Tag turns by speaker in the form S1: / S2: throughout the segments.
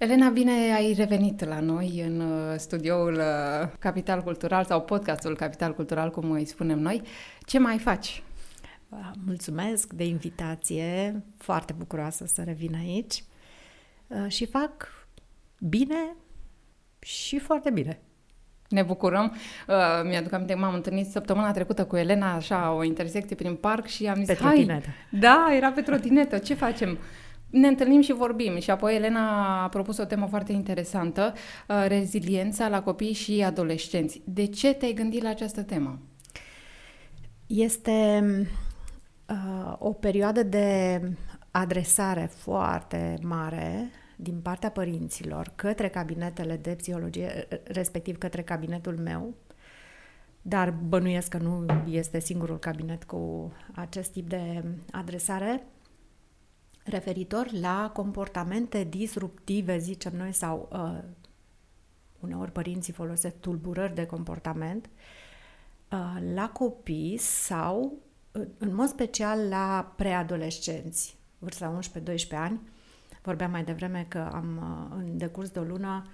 S1: Elena, bine ai revenit la noi în uh, studioul uh, Capital Cultural sau podcastul Capital Cultural, cum îi spunem noi. Ce mai faci?
S2: Mulțumesc de invitație, foarte bucuroasă să revin aici uh, și fac bine și foarte bine.
S1: Ne bucurăm. Uh, mi-aduc aminte că m-am întâlnit săptămâna trecută cu Elena, așa, o intersecție prin parc și am zis,
S2: pe trotinetă.
S1: Hai, da, era pe trotinetă, ce facem? Ne întâlnim și vorbim și apoi Elena a propus o temă foarte interesantă, uh, reziliența la copii și adolescenți. De ce te-ai gândit la această temă?
S2: Este uh, o perioadă de adresare foarte mare din partea părinților către cabinetele de psihologie, respectiv către cabinetul meu, dar bănuiesc că nu este singurul cabinet cu acest tip de adresare, referitor la comportamente disruptive, zicem noi, sau uh, uneori părinții folosesc tulburări de comportament, uh, la copii sau, uh, în mod special, la preadolescenți, vârsta 11-12 ani. Vorbeam mai devreme că am, uh, în decurs de o lună,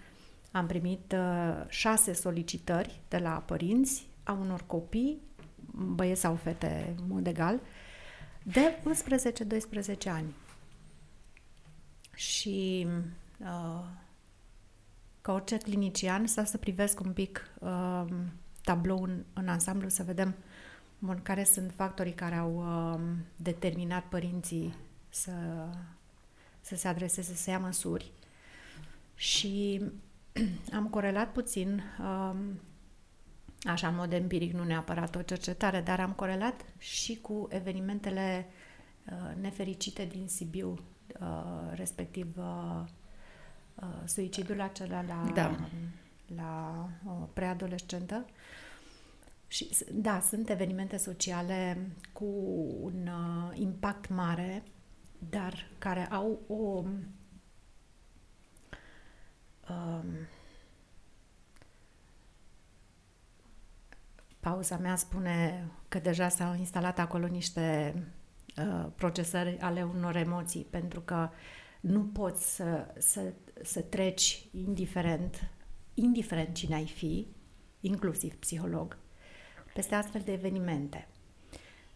S2: am primit uh, șase solicitări de la părinți a unor copii, băieți sau fete, în mod egal, de 11-12 ani. Și uh, ca orice clinician, să să privesc un pic uh, tablou în, în ansamblu, să vedem bun, care sunt factorii care au uh, determinat părinții să, să se adreseze, să ia măsuri. Și am corelat puțin, uh, așa în mod empiric, nu neapărat o cercetare, dar am corelat și cu evenimentele uh, nefericite din Sibiu Uh, respectiv uh, uh, suicidul acela la, da. la o preadolescentă. Și, da, sunt evenimente sociale cu un uh, impact mare, dar care au o um, pauza mea spune că deja s-au instalat acolo niște Uh, procesări ale unor emoții, pentru că nu poți să, să, să treci indiferent, indiferent cine ai fi, inclusiv psiholog, peste astfel de evenimente.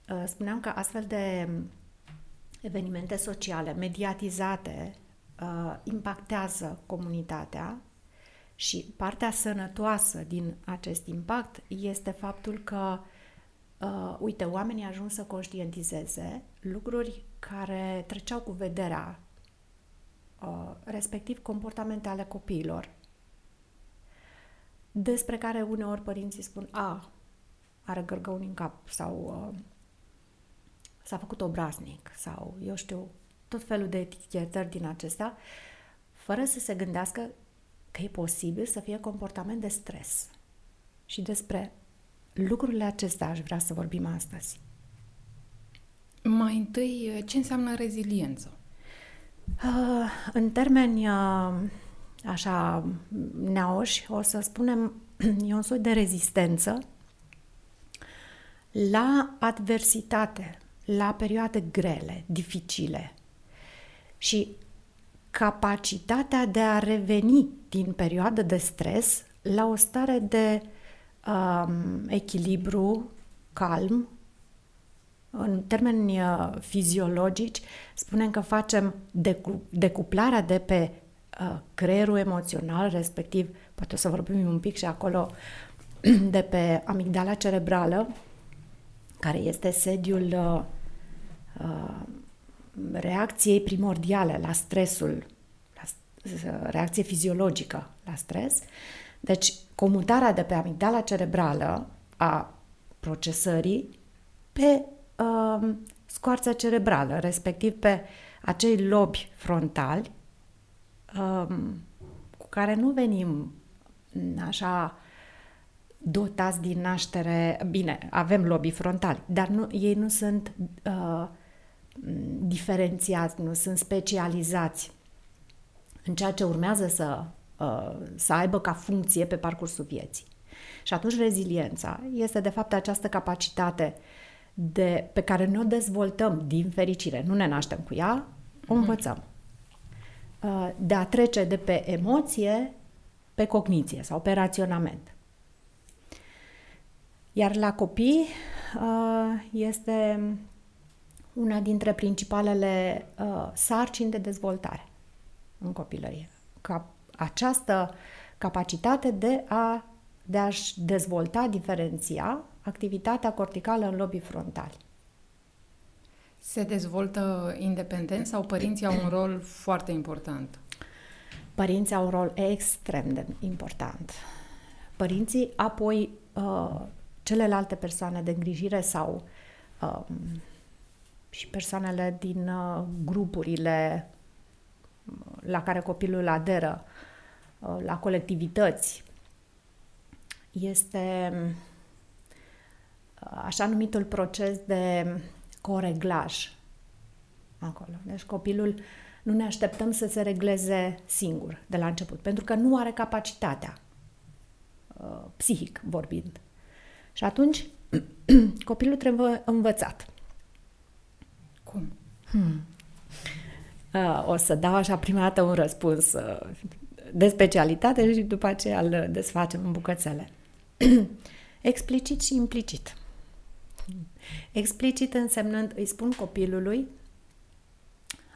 S2: Uh, spuneam că astfel de evenimente sociale, mediatizate, uh, impactează comunitatea și partea sănătoasă din acest impact este faptul că uh, uh, uite, oamenii ajuns să conștientizeze lucruri care treceau cu vederea, uh, respectiv comportamente ale copiilor, despre care uneori părinții spun, a, are gărgăuni în cap sau uh, s-a făcut obraznic sau, eu știu, tot felul de etichetări din acestea, fără să se gândească că e posibil să fie comportament de stres și despre lucrurile acestea aș vrea să vorbim astăzi.
S1: Mai întâi, ce înseamnă reziliență?
S2: Uh, în termeni uh, așa neoși, o să spunem, e un soi de rezistență la adversitate, la perioade grele, dificile și capacitatea de a reveni din perioadă de stres la o stare de um, echilibru, calm. În termeni uh, fiziologici, spunem că facem decu- decuplarea de pe uh, creierul emoțional, respectiv, poate o să vorbim un pic și acolo, de pe amigdala cerebrală, care este sediul uh, uh, reacției primordiale la stresul, la reacție fiziologică la stres. Deci, comutarea de pe amigdala cerebrală a procesării pe uh, scoarța cerebrală, respectiv pe acei lobi frontali uh, cu care nu venim așa dotați din naștere. Bine, avem lobii frontali, dar nu, ei nu sunt uh, diferențiați, nu sunt specializați în ceea ce urmează să Uh, să aibă ca funcție pe parcursul vieții. Și atunci reziliența este de fapt această capacitate de, pe care ne o dezvoltăm din fericire. Nu ne naștem cu ea, o mhm. învățăm. uh, de a trece de pe emoție pe cogniție sau pe raționament. Iar la copii uh, este una dintre principalele uh, sarcini de dezvoltare în copilărie. Ca această capacitate de a de a-și dezvolta, diferenția activitatea corticală în lobii frontali.
S1: Se dezvoltă independent sau părinții au un rol foarte important?
S2: Părinții au un rol extrem de important. Părinții, apoi uh, celelalte persoane de îngrijire sau uh, și persoanele din uh, grupurile la care copilul aderă, uh, la colectivități, este uh, așa numitul proces de coreglaj acolo. Deci copilul nu ne așteptăm să se regleze singur de la început, pentru că nu are capacitatea, uh, psihic vorbind. Și atunci copilul trebuie învățat.
S1: Cum?
S2: Hmm. Uh, o să dau așa prima dată un răspuns de specialitate și după aceea îl desfacem în bucățele. Explicit și implicit. Explicit însemnând, îi spun copilului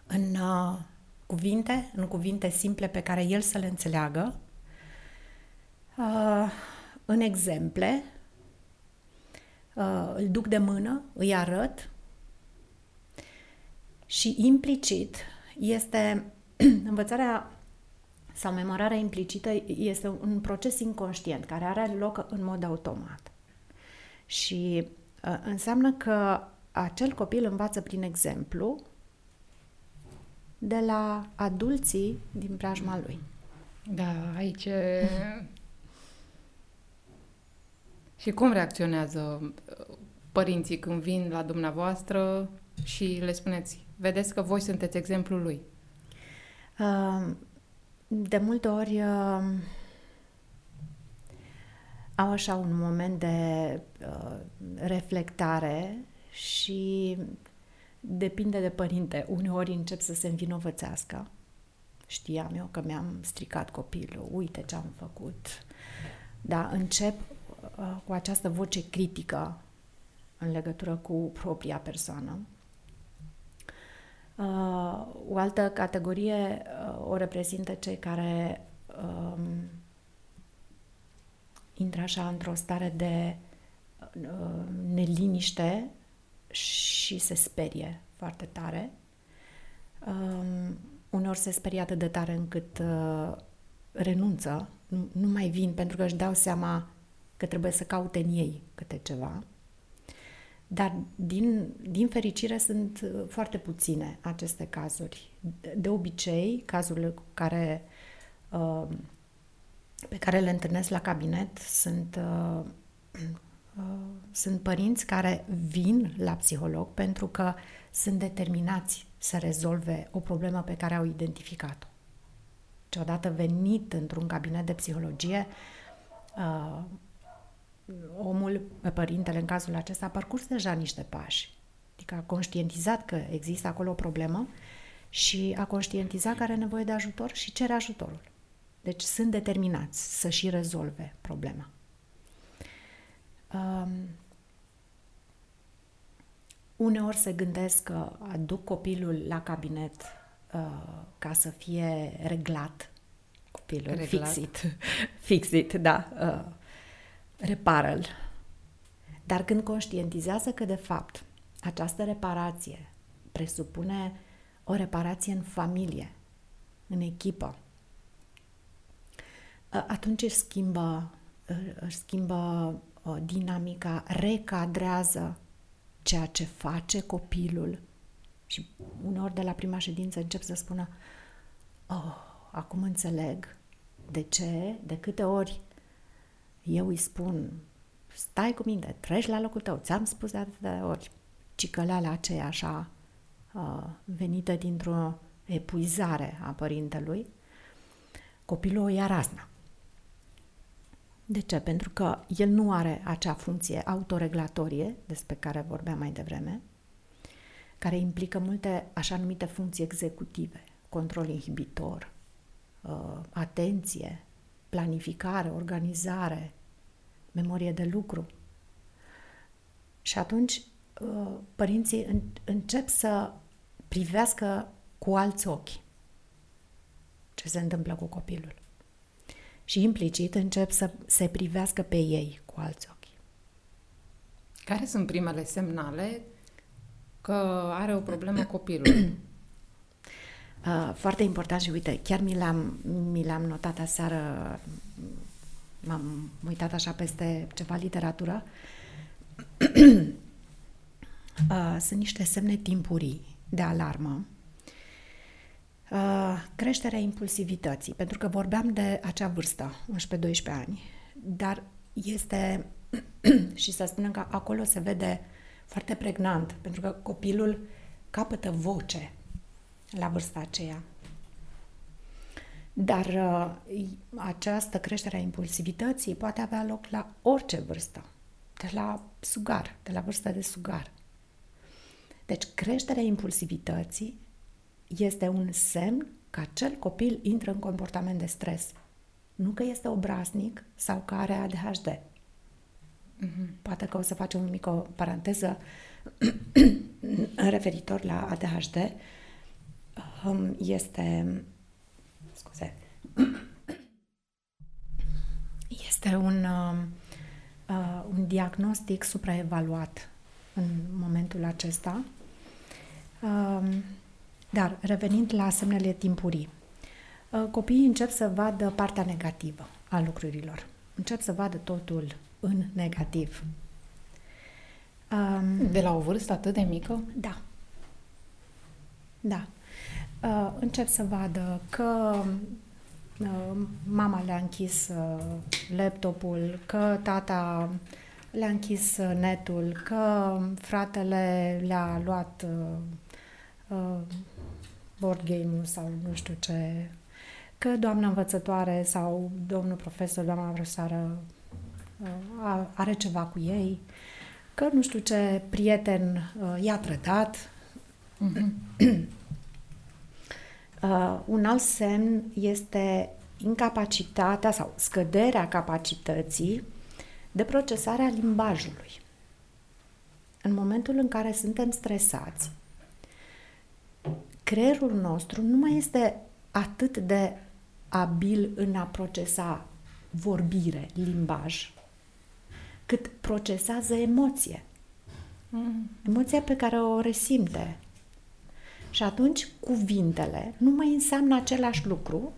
S2: în uh, cuvinte, în cuvinte simple pe care el să le înțeleagă, uh, în exemple, uh, îl duc de mână, îi arăt și implicit este învățarea sau memorarea implicită este un proces inconștient care are loc în mod automat. Și uh, înseamnă că acel copil învață prin exemplu de la adulții din preajma lui.
S1: Da, aici e... Și cum reacționează uh, părinții când vin la dumneavoastră și le spuneți, vedeți că voi sunteți exemplul lui?
S2: Uh, de multe ori uh, au așa un moment de uh, reflectare și depinde de părinte. Uneori încep să se învinovățească. Știam eu că mi-am stricat copilul, uite ce am făcut. Dar încep uh, cu această voce critică în legătură cu propria persoană Uh, o altă categorie uh, o reprezintă cei care um, intră așa într-o stare de uh, neliniște și se sperie foarte tare. Um, uneori se sperie atât de tare încât uh, renunță, nu, nu mai vin pentru că își dau seama că trebuie să caute în ei câte ceva. Dar, din, din fericire, sunt uh, foarte puține aceste cazuri. De obicei, cazurile cu care, uh, pe care le întâlnesc la cabinet sunt, uh, sunt părinți care vin la psiholog pentru că sunt determinați să rezolve o problemă pe care au identificat-o. Și odată venit într-un cabinet de psihologie, omul, părintele în cazul acesta, a parcurs deja niște pași. Adică a conștientizat că există acolo o problemă și a conștientizat că are nevoie de ajutor și cere ajutorul. Deci sunt determinați să și rezolve problema. Um, uneori se gândesc că aduc copilul la cabinet uh, ca să fie reglat. Copilul reglat. fixit. fixit, da. Uh, repară-l. Dar când conștientizează că, de fapt, această reparație presupune o reparație în familie, în echipă, atunci își schimbă, își schimbă dinamica, recadrează ceea ce face copilul și uneori de la prima ședință încep să spună oh, acum înțeleg de ce, de câte ori eu îi spun, stai cu mine, treci la locul tău, ți-am spus de atâtea ori, cicăleala aceea așa uh, venită dintr-o epuizare a părintelui, copilul o ia razna. De ce? Pentru că el nu are acea funcție autoreglatorie despre care vorbeam mai devreme, care implică multe așa numite funcții executive. control inhibitor, uh, atenție, planificare, organizare, memorie de lucru. Și atunci uh, părinții încep să privească cu alți ochi ce se întâmplă cu copilul. Și implicit încep să se privească pe ei cu alți ochi.
S1: Care sunt primele semnale că are o problemă copilul?
S2: Uh, foarte important și uite, chiar mi l-am, mi l-am notat aseară, m-am uitat așa peste ceva literatură. uh, sunt niște semne timpurii de alarmă. Uh, creșterea impulsivității, pentru că vorbeam de acea vârstă, 11-12 ani, dar este și să spunem că acolo se vede foarte pregnant, pentru că copilul capătă voce la vârsta aceea. Dar uh, această creștere a impulsivității poate avea loc la orice vârstă, de la sugar, de la vârsta de sugar. Deci creșterea impulsivității este un semn că acel copil intră în comportament de stres. Nu că este obraznic sau că are ADHD. Mm-hmm. Poate că o să facem o mică paranteză referitor la ADHD. Um, este scuze este un, um, uh, un diagnostic supraevaluat în momentul acesta. Um, dar, revenind la semnele timpurii, uh, copiii încep să vadă partea negativă a lucrurilor. Încep să vadă totul în negativ.
S1: Um, de la o vârstă atât de mică?
S2: Da. Da. Uh, încep să vadă că uh, mama le-a închis uh, laptopul, că tata le-a închis uh, netul, că fratele le-a luat uh, uh, board game-ul sau nu știu ce, că doamna învățătoare sau domnul profesor, doamna profesoară uh, are ceva cu ei, că nu știu ce prieten uh, i-a trădat. Uh-huh. Uh, un alt semn este incapacitatea sau scăderea capacității de procesare a limbajului. În momentul în care suntem stresați, creierul nostru nu mai este atât de abil în a procesa vorbire, limbaj, cât procesează emoție. Mm. Emoția pe care o resimte. Și atunci cuvintele nu mai înseamnă același lucru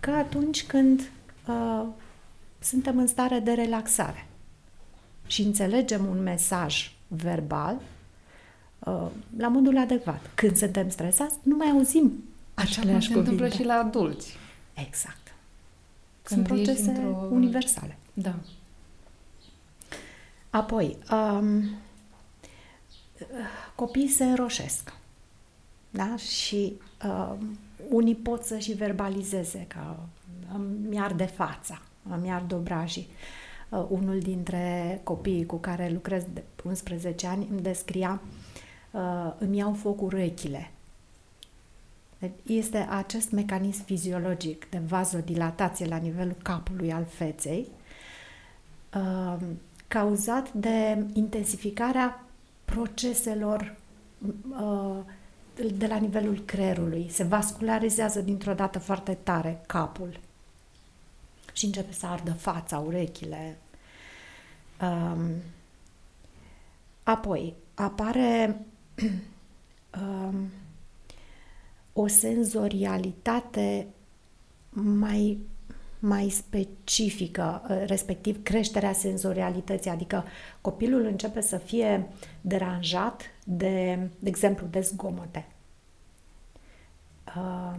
S2: ca atunci când uh, suntem în stare de relaxare și înțelegem un mesaj verbal uh, la modul adecvat. Când suntem stresați, nu mai auzim aceleași cuvinte.
S1: se întâmplă și la adulți.
S2: Exact. Când Sunt procese universale.
S1: Da.
S2: Apoi, um, copiii se înroșesc. Da? Și um, unii pot să și verbalizeze că mi de fața, mi ar obrajii. Uh, unul dintre copiii cu care lucrez de 11 ani îmi descria uh, îmi iau foc urechile. Deci este acest mecanism fiziologic de vazodilatație la nivelul capului al feței, uh, cauzat de intensificarea proceselor uh, de la nivelul creierului. Se vascularizează dintr-o dată foarte tare capul și începe să ardă fața, urechile. Um, apoi, apare um, o senzorialitate mai mai specifică, uh, respectiv creșterea senzorialității, adică copilul începe să fie deranjat de, de exemplu, de zgomote. Uh,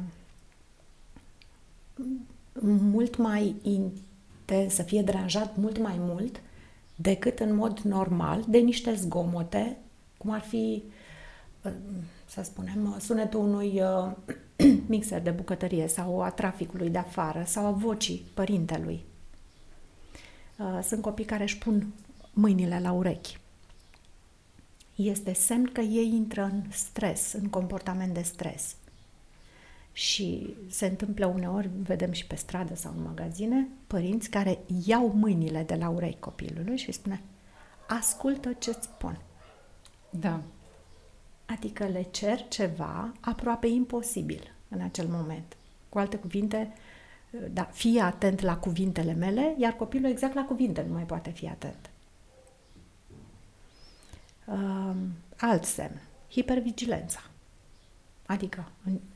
S2: mult mai intens, să fie deranjat mult mai mult decât în mod normal de niște zgomote, cum ar fi, uh, să spunem, sunetul unui uh, mixer de bucătărie sau a traficului de afară sau a vocii părintelui. Uh, sunt copii care își pun mâinile la urechi. Este semn că ei intră în stres, în comportament de stres. Și se întâmplă uneori, vedem și pe stradă sau în magazine, părinți care iau mâinile de la urei copilului și spune ascultă ce-ți spun.
S1: Da.
S2: Adică le cer ceva aproape imposibil în acel moment. Cu alte cuvinte, da, fii atent la cuvintele mele, iar copilul exact la cuvinte nu mai poate fi atent. Um, alt semn, hipervigilența. Adică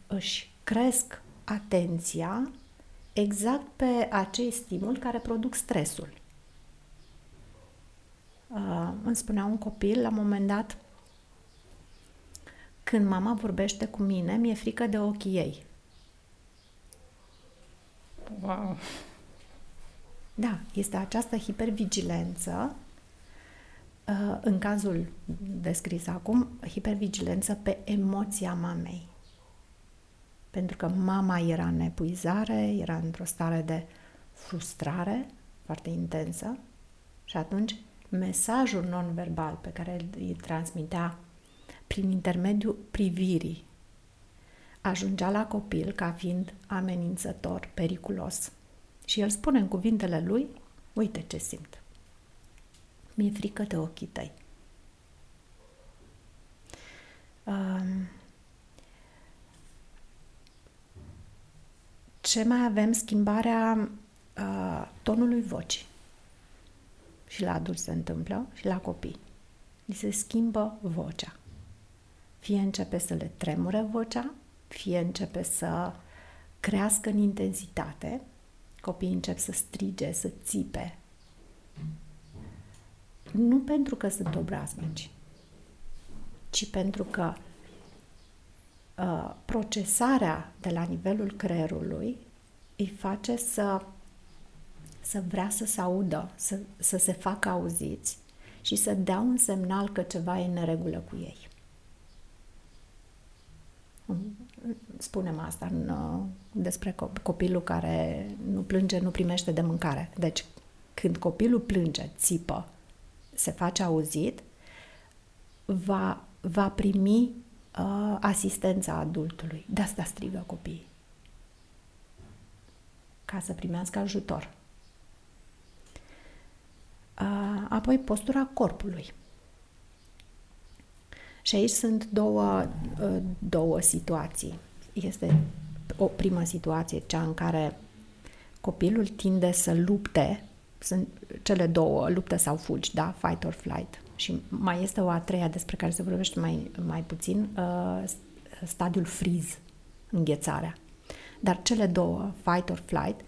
S2: își cresc atenția exact pe acei stimuli care produc stresul. Uh, îmi spunea un copil la un moment dat, când mama vorbește cu mine, mi-e frică de ochii ei.
S1: Wow!
S2: Da, este această hipervigilență, uh, în cazul descris acum, hipervigilență pe emoția mamei. Pentru că mama era în epuizare, era într-o stare de frustrare foarte intensă și atunci mesajul non-verbal pe care îl transmitea prin intermediul privirii ajungea la copil ca fiind amenințător, periculos. Și el spune în cuvintele lui, uite ce simt. Mi-e frică de ochii tăi. Um, ce mai avem? Schimbarea uh, tonului vocii. Și la adulți se întâmplă, și la copii. Li se schimbă vocea. Fie începe să le tremure vocea, fie începe să crească în intensitate, copiii încep să strige, să țipe. Nu pentru că sunt obraznici, ci pentru că uh, procesarea de la nivelul creierului îi face să, să vrea să se audă, să, să se facă auziți și să dea un semnal că ceva e în neregulă cu ei spunem asta în, uh, despre copilul care nu plânge, nu primește de mâncare. Deci, când copilul plânge, țipă, se face auzit, va, va primi uh, asistența adultului. De asta strigă copiii. Ca să primească ajutor. Uh, apoi, postura corpului. Și aici sunt două, uh, două situații. Este o primă situație, cea în care copilul tinde să lupte, sunt cele două, luptă sau fugi, da? Fight or flight. Și mai este o a treia despre care se vorbește mai, mai puțin, uh, stadiul freeze, înghețarea. Dar cele două, fight or flight,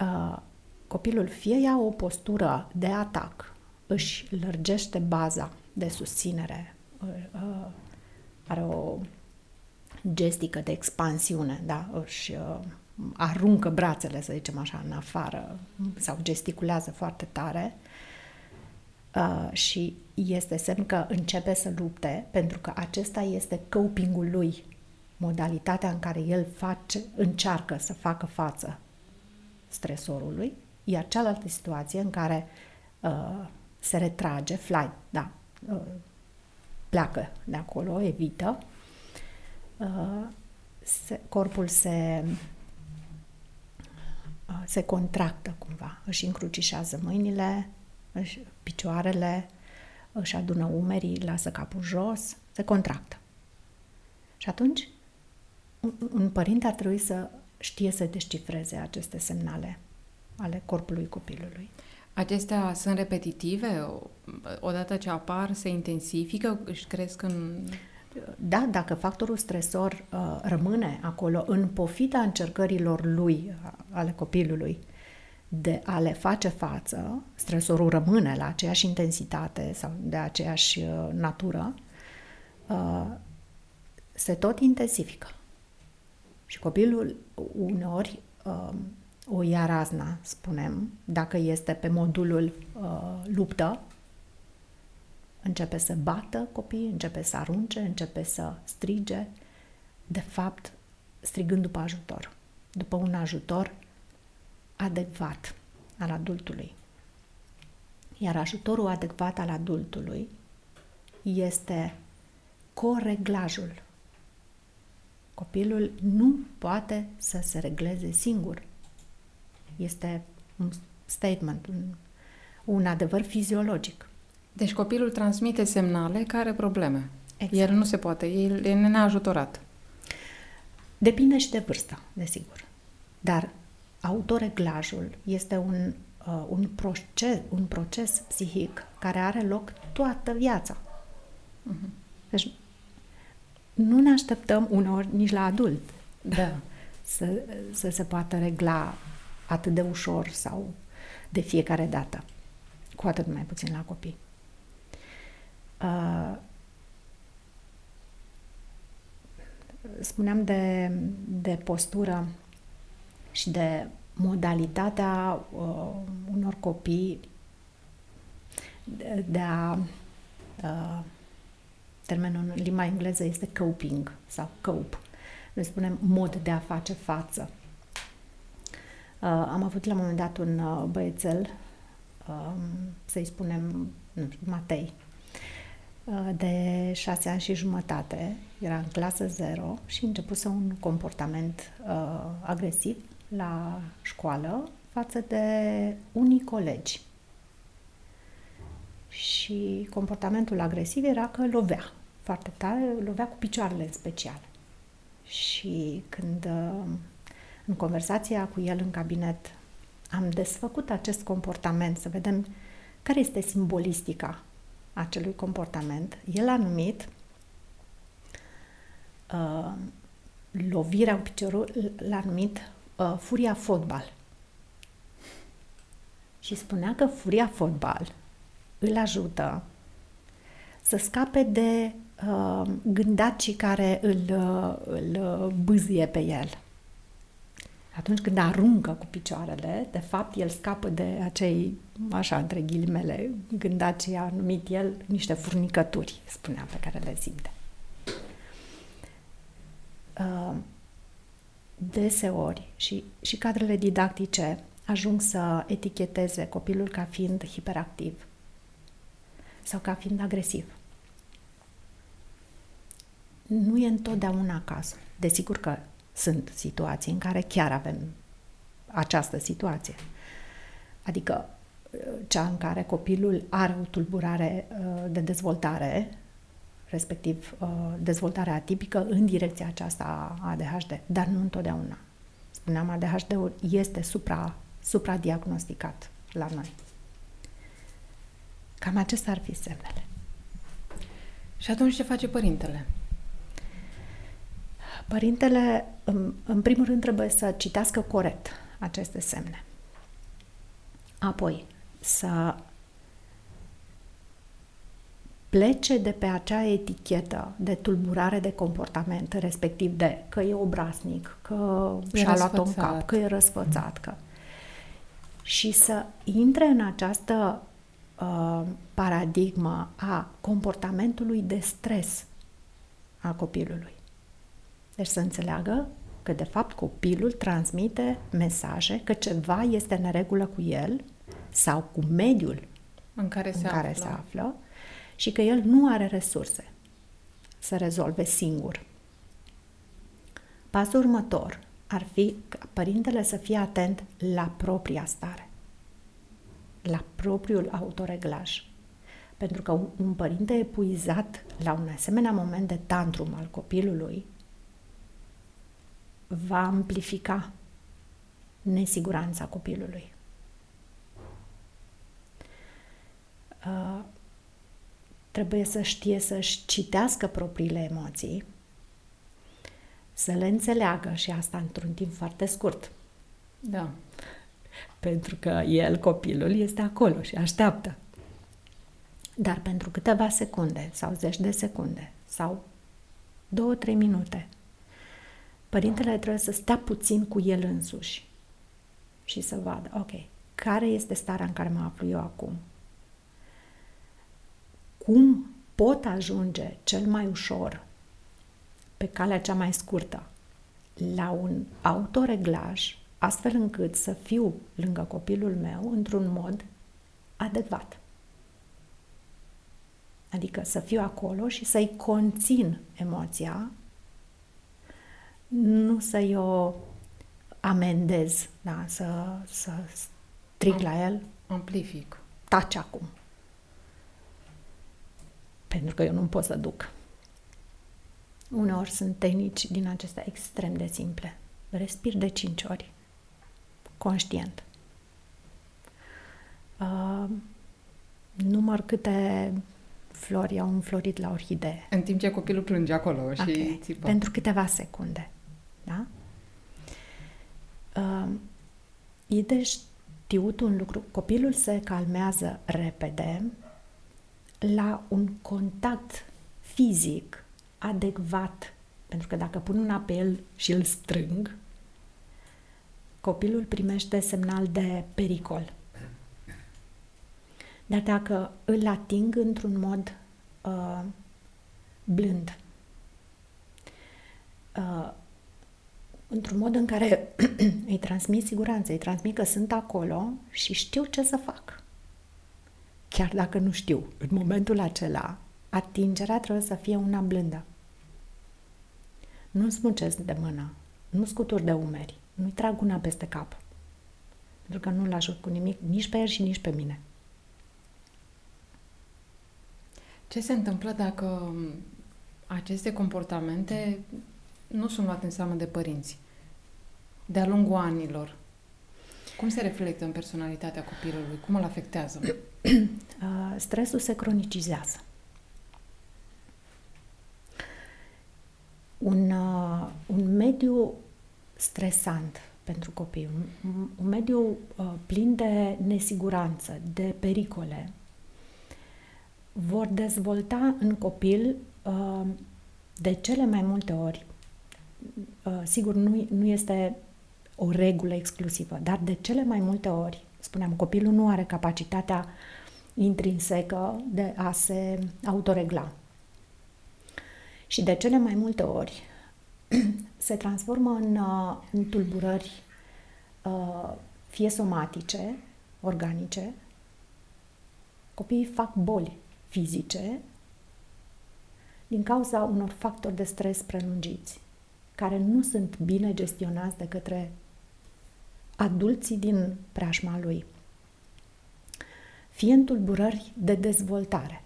S2: uh, copilul fie ia o postură de atac, își lărgește baza de susținere, uh, are o gestică de expansiune, da? își uh, aruncă brațele, să zicem așa, în afară sau gesticulează foarte tare uh, și este semn că începe să lupte pentru că acesta este coping-ul lui, modalitatea în care el face, încearcă să facă față stresorului, iar cealaltă situație în care uh, se retrage, flight, da, uh, pleacă de acolo, evită, uh, se, corpul se, uh, se contractă cumva, își încrucișează mâinile, își, picioarele, își adună umerii, lasă capul jos, se contractă. Și atunci, un, un părinte ar trebui să știe să descifreze aceste semnale ale corpului copilului.
S1: Acestea sunt repetitive? Odată ce apar, se intensifică, își cresc în...
S2: Da, dacă factorul stresor uh, rămâne acolo în pofita încercărilor lui, ale copilului, de a le face față, stresorul rămâne la aceeași intensitate sau de aceeași uh, natură, uh, se tot intensifică. Și copilul uneori uh, o ia razna, spunem, dacă este pe modulul uh, luptă, începe să bată copii, începe să arunce, începe să strige, de fapt, strigând după ajutor, după un ajutor adecvat al adultului. Iar ajutorul adecvat al adultului este coreglajul Copilul nu poate să se regleze singur. Este un statement, un, un adevăr fiziologic.
S1: Deci copilul transmite semnale care are probleme. Exact. El nu se poate, el e neajutorat.
S2: Depinde și de vârstă, desigur. Dar autoreglajul este un, uh, un, proces, un proces psihic care are loc toată viața. Uh-huh. Deci nu ne așteptăm uneori nici la adult da. să, să se poată regla atât de ușor sau de fiecare dată. Cu atât mai puțin la copii. Uh, spuneam de, de postură și de modalitatea uh, unor copii de, de a uh, termenul în limba engleză este coping sau cope. Noi spunem mod de a face față. Uh, am avut la un moment dat un uh, băiețel, uh, să-i spunem, nu știu, Matei, uh, de șase ani și jumătate, era în clasă 0 și începuse un comportament uh, agresiv la școală față de unii colegi. Și comportamentul agresiv era că lovea foarte tare, lovea cu picioarele în special. Și când uh, în conversația cu el în cabinet am desfăcut acest comportament, să vedem care este simbolistica acelui comportament, el a numit uh, lovirea cu piciorul, l-a numit uh, furia fotbal. Și spunea că furia fotbal îl ajută să scape de uh, gândacii care îl, uh, îl uh, bâzie pe el. Atunci când aruncă cu picioarele, de fapt, el scapă de acei, așa, între ghilimele, gândacii a numit el niște furnicături, spunea, pe care le simte. Uh, deseori și, și cadrele didactice ajung să eticheteze copilul ca fiind hiperactiv sau ca fiind agresiv. Nu e întotdeauna cazul. Desigur că sunt situații în care chiar avem această situație. Adică cea în care copilul are o tulburare uh, de dezvoltare, respectiv uh, dezvoltarea atipică în direcția aceasta a ADHD, dar nu întotdeauna. Spuneam, ADHD-ul este supra, supradiagnosticat la noi. Cam acestea ar fi semnele.
S1: Și atunci ce face părintele?
S2: Părintele, în, în primul rând, trebuie să citească corect aceste semne. Apoi, să plece de pe acea etichetă de tulburare de comportament, respectiv de că e obraznic, că e și-a luat în cap, că e răsfățat, că... și să intre în această uh, paradigmă a comportamentului de stres a copilului. Deci să înțeleagă că, de fapt, copilul transmite mesaje că ceva este în regulă cu el sau cu mediul
S1: în care, se,
S2: în care
S1: află.
S2: se află și că el nu are resurse să rezolve singur. Pasul următor ar fi ca părintele să fie atent la propria stare, la propriul autoreglaj. Pentru că un, un părinte epuizat la un asemenea moment de tantrum al copilului va amplifica nesiguranța copilului. Uh, trebuie să știe să-și citească propriile emoții, să le înțeleagă și asta într-un timp foarte scurt.
S1: Da.
S2: Pentru că el, copilul, este acolo și așteaptă. Dar pentru câteva secunde sau zeci de secunde sau două, trei minute, părintele trebuie să stea puțin cu el însuși și să vadă, ok, care este starea în care mă aflu eu acum? Cum pot ajunge cel mai ușor pe calea cea mai scurtă la un autoreglaj astfel încât să fiu lângă copilul meu într-un mod adecvat. Adică să fiu acolo și să-i conțin emoția nu să-i o amendez, da, să, să strig la el.
S1: Amplific.
S2: Taci acum. Pentru că eu nu pot să duc. Uneori sunt tehnici din acestea extrem de simple. Respir de 5 ori. Conștient. Uh, număr câte flori au înflorit la orhidee.
S1: În timp ce copilul plânge acolo și okay. țipă.
S2: Pentru câteva secunde. Da? Uh, e de știut un lucru. Copilul se calmează repede la un contact fizic adecvat. Pentru că dacă pun una pe el și îl strâng, copilul primește semnal de pericol. Dar dacă îl ating într-un mod uh, blând, uh, într-un mod în care îi transmit siguranță, îi transmit că sunt acolo și știu ce să fac. Chiar dacă nu știu, în momentul acela, atingerea trebuie să fie una blândă. Nu smucesc de mână, nu scutur de umeri, nu-i trag una peste cap. Pentru că nu-l ajut cu nimic, nici pe el și nici pe mine.
S1: Ce se întâmplă dacă aceste comportamente nu sunt luate în seamă de părinți? De-a lungul anilor. Cum se reflectă în personalitatea copilului? Cum îl afectează?
S2: Uh, stresul se cronicizează. Un, uh, un mediu stresant pentru copii, un, un mediu uh, plin de nesiguranță, de pericole, vor dezvolta în copil uh, de cele mai multe ori, uh, sigur nu, nu este o regulă exclusivă, dar de cele mai multe ori, spuneam, copilul nu are capacitatea intrinsecă de a se autoregla. Și de cele mai multe ori se transformă în, uh, în tulburări fie somatice, organice, copiii fac boli fizice din cauza unor factori de stres prelungiți, care nu sunt bine gestionați de către adulții din preajma lui. Fie în tulburări de dezvoltare.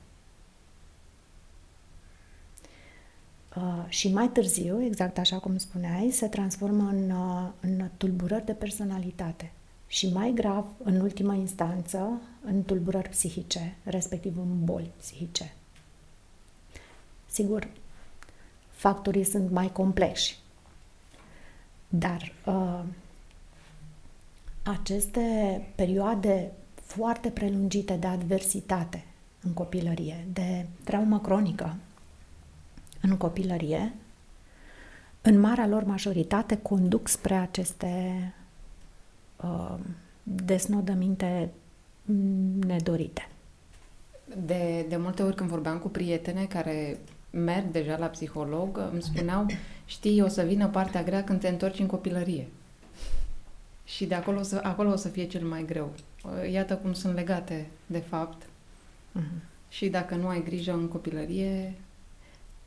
S2: Uh, și mai târziu, exact așa cum spuneai, se transformă în, uh, în tulburări de personalitate și mai grav, în ultima instanță, în tulburări psihice, respectiv în boli psihice. Sigur, factorii sunt mai complexi, dar uh, aceste perioade foarte prelungite de adversitate în copilărie, de traumă cronică în copilărie, în marea lor majoritate conduc spre aceste uh, desnodăminte nedorite.
S1: De, de multe ori când vorbeam cu prietene care merg deja la psiholog, îmi spuneau, știi, o să vină partea grea când te întorci în copilărie. Și de acolo, să, acolo o să fie cel mai greu. Iată cum sunt legate, de fapt. Uh-huh. Și dacă nu ai grijă în copilărie...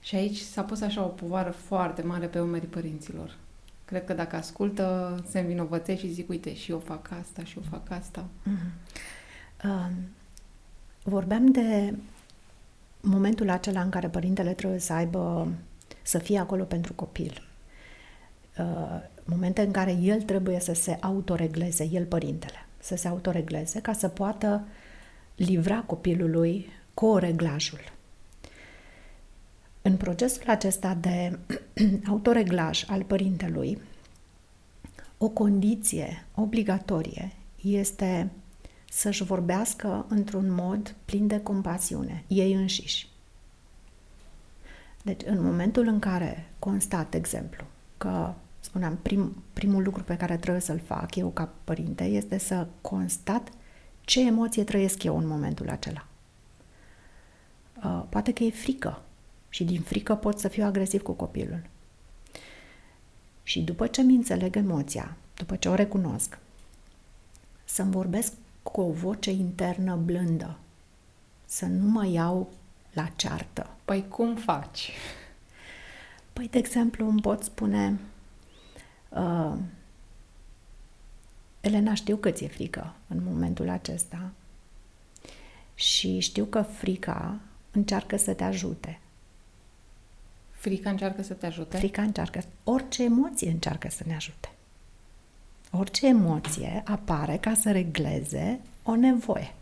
S1: Și aici s-a pus așa o povară foarte mare pe umerii părinților. Cred că dacă ascultă, se învinovățește și zic, uite, și eu fac asta, și eu fac asta. Mm-hmm.
S2: Uh, vorbeam de momentul acela în care părintele trebuie să aibă, să fie acolo pentru copil. Uh, momente în care el trebuie să se autoregleze, el părintele, să se autoregleze ca să poată livra copilului co-reglajul. În procesul acesta de autoreglaj al părintelui, o condiție obligatorie este să-și vorbească într-un mod plin de compasiune, ei înșiși. Deci, în momentul în care constat, exemplu, că, spuneam, prim, primul lucru pe care trebuie să-l fac eu ca părinte este să constat ce emoție trăiesc eu în momentul acela. Uh, poate că e frică, și din frică pot să fiu agresiv cu copilul. Și după ce mi înțeleg emoția, după ce o recunosc, să-mi vorbesc cu o voce internă blândă, să nu mă iau la ceartă.
S1: Păi cum faci?
S2: Păi, de exemplu, îmi pot spune, Uh, Elena, știu că ți-e frică în momentul acesta și știu că frica încearcă să te ajute.
S1: Frica încearcă să te ajute?
S2: Frica încearcă, orice emoție încearcă să ne ajute. Orice emoție apare ca să regleze o nevoie.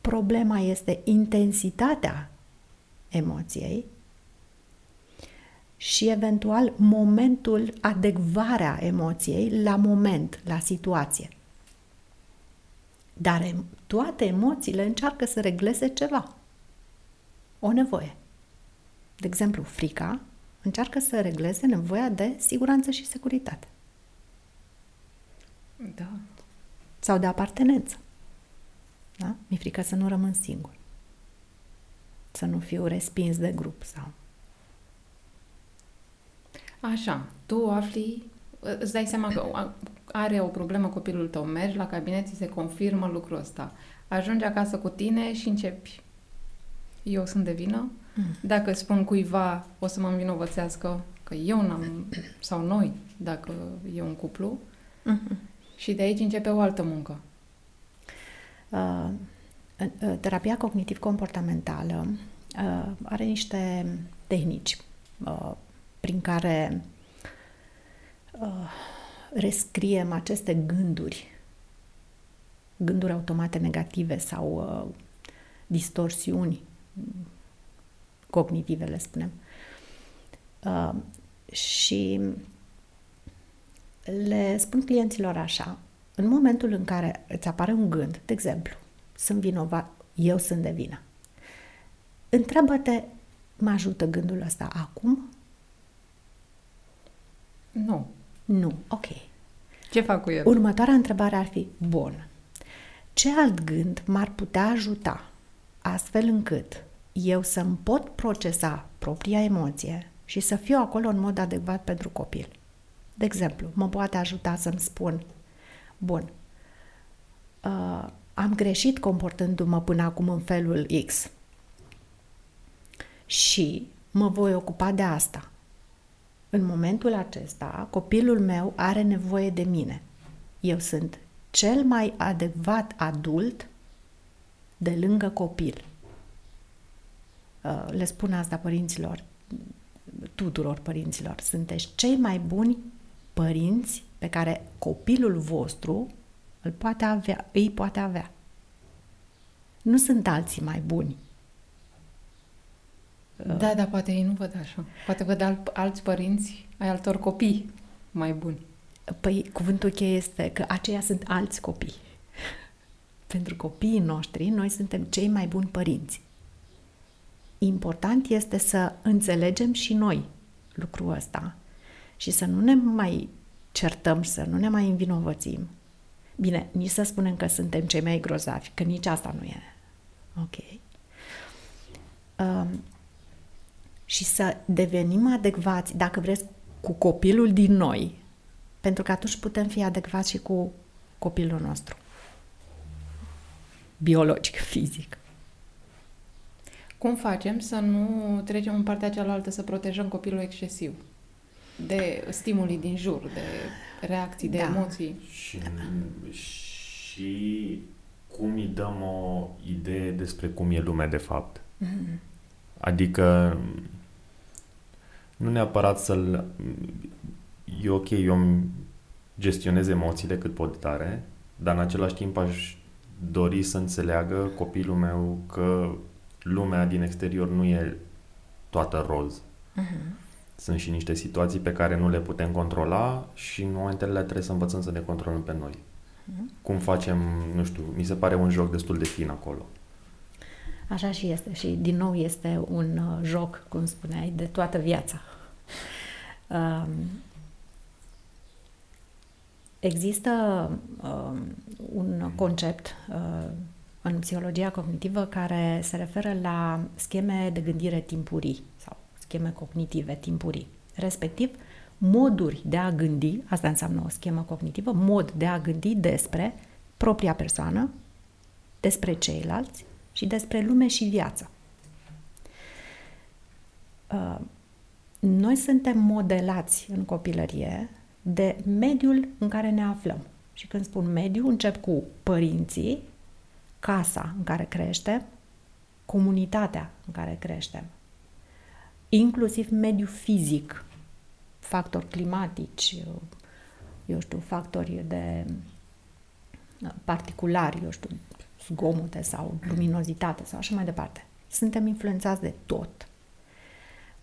S2: Problema este intensitatea emoției și eventual momentul, adecvarea emoției la moment, la situație. Dar toate emoțiile încearcă să regleze ceva. O nevoie. De exemplu, frica încearcă să regleze nevoia de siguranță și securitate.
S1: Da.
S2: Sau de apartenență. Da? Mi-e frică să nu rămân singur. Să nu fiu respins de grup sau...
S1: Așa, tu afli, îți dai seama că are o problemă copilul tău, mergi la cabinet, ți se confirmă lucrul ăsta. Ajungi acasă cu tine și începi. Eu sunt de vină? Mm. Dacă spun cuiva, o să mă învinovățească că eu n-am, sau noi, dacă e un cuplu. Mm-hmm. Și de aici începe o altă muncă.
S2: Uh, uh, terapia cognitiv-comportamentală uh, are niște tehnici uh, prin care uh, rescriem aceste gânduri, gânduri automate negative sau uh, distorsiuni cognitive, le spunem. Uh, și le spun clienților așa, în momentul în care îți apare un gând, de exemplu, sunt vinovat, eu sunt de vină, întreabă-te, mă ajută gândul ăsta acum?
S1: Nu.
S2: Nu, ok.
S1: Ce fac cu el?
S2: Următoarea întrebare ar fi, bun, ce alt gând m-ar putea ajuta astfel încât eu să-mi pot procesa propria emoție și să fiu acolo în mod adecvat pentru copil? De exemplu, mă poate ajuta să-mi spun, bun, uh, am greșit comportându-mă până acum în felul X și mă voi ocupa de asta. În momentul acesta, copilul meu are nevoie de mine. Eu sunt cel mai adecvat adult de lângă copil. Uh, le spun asta părinților, tuturor părinților. Sunteți cei mai buni părinți pe care copilul vostru îl poate avea, îi poate avea. Nu sunt alții mai buni.
S1: Da, dar poate ei nu văd așa. Poate văd al, alți părinți ai altor copii mai buni.
S2: Păi cuvântul cheie este că aceia sunt alți copii. Pentru copiii noștri, noi suntem cei mai buni părinți. Important este să înțelegem și noi lucrul ăsta și să nu ne mai certăm, să nu ne mai învinovățim. Bine, nici să spunem că suntem cei mai grozavi, că nici asta nu e. Ok. Um, și să devenim adecvați, dacă vreți, cu copilul din noi, pentru că atunci putem fi adecvați și cu copilul nostru. Biologic, fizic.
S1: Cum facem să nu trecem în partea cealaltă, să protejăm copilul excesiv? De stimuli din jur, de reacții, de da. emoții.
S3: Și, și cum îi dăm o idee despre cum e lumea de fapt. Mm-hmm. Adică nu neapărat să-l... E ok, eu îmi gestionez emoțiile cât pot tare, dar în același timp aș dori să înțeleagă copilul meu că lumea din exterior nu e toată roz. Uh-huh. Sunt și niște situații pe care nu le putem controla și în momentele trebuie să învățăm să ne controlăm pe noi. Uh-huh. Cum facem, nu știu, mi se pare un joc destul de fin acolo.
S2: Așa și este. Și din nou este un uh, joc, cum spuneai, de toată viața. Um, există um, un concept uh, în psihologia cognitivă care se referă la scheme de gândire timpurii sau scheme cognitive timpurii, respectiv moduri de a gândi, asta înseamnă o schemă cognitivă, mod de a gândi despre propria persoană, despre ceilalți și despre lume și viață. Uh, noi suntem modelați în copilărie de mediul în care ne aflăm. Și când spun mediu, încep cu părinții, casa în care creștem, comunitatea în care creștem, inclusiv mediul fizic, factori climatici, eu știu, factori de particulari, eu știu, zgomote sau luminozitate sau așa mai departe. Suntem influențați de tot.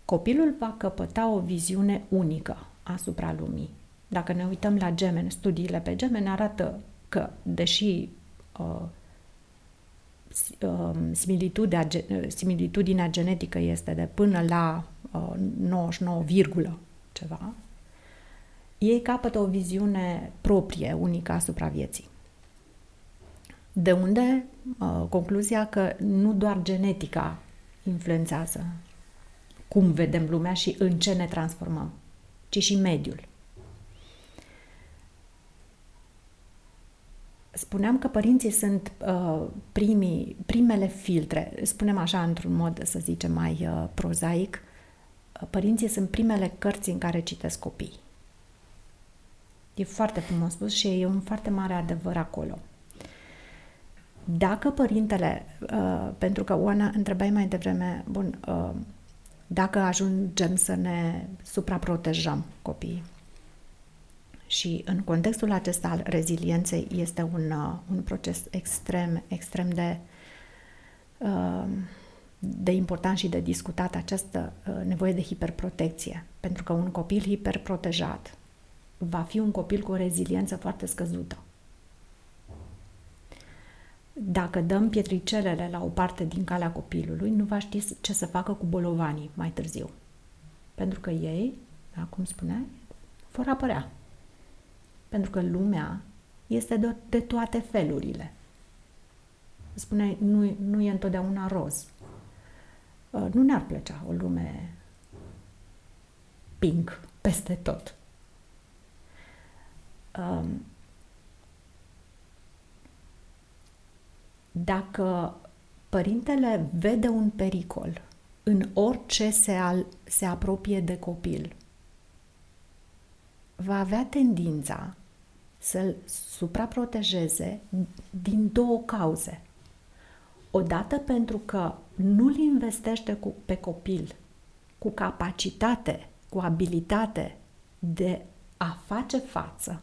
S2: Copilul va căpăta o viziune unică asupra lumii. Dacă ne uităm la gemeni, studiile pe gemeni arată că, deși uh, um, similitudinea, similitudinea genetică este de până la uh, 99, ceva, ei capătă o viziune proprie, unică asupra vieții. De unde uh, concluzia că nu doar genetica influențează cum vedem lumea și în ce ne transformăm, ci și mediul. Spuneam că părinții sunt uh, primii, primele filtre, spunem așa într-un mod, să zicem, mai uh, prozaic, uh, părinții sunt primele cărți în care citesc copii. E foarte frumos spus și e un foarte mare adevăr acolo. Dacă părintele, uh, pentru că Oana întrebai mai devreme, bun, uh, dacă ajungem să ne supraprotejăm copiii, și în contextul acesta al rezilienței este un, uh, un proces extrem, extrem de, uh, de important și de discutat această uh, nevoie de hiperprotecție. Pentru că un copil hiperprotejat va fi un copil cu o reziliență foarte scăzută. Dacă dăm pietricelele la o parte din calea copilului, nu va ști ce să facă cu bolovanii mai târziu. Pentru că ei, da, cum spuneai, vor apărea. Pentru că lumea este de, de toate felurile. Spune, nu, nu e întotdeauna roz. Uh, nu ne-ar plăcea o lume pink peste tot. Um, dacă părintele vede un pericol în orice se, al, se apropie de copil, va avea tendința să-l supraprotejeze din două cauze. Odată pentru că nu-l investește cu, pe copil cu capacitate, cu abilitate de a face față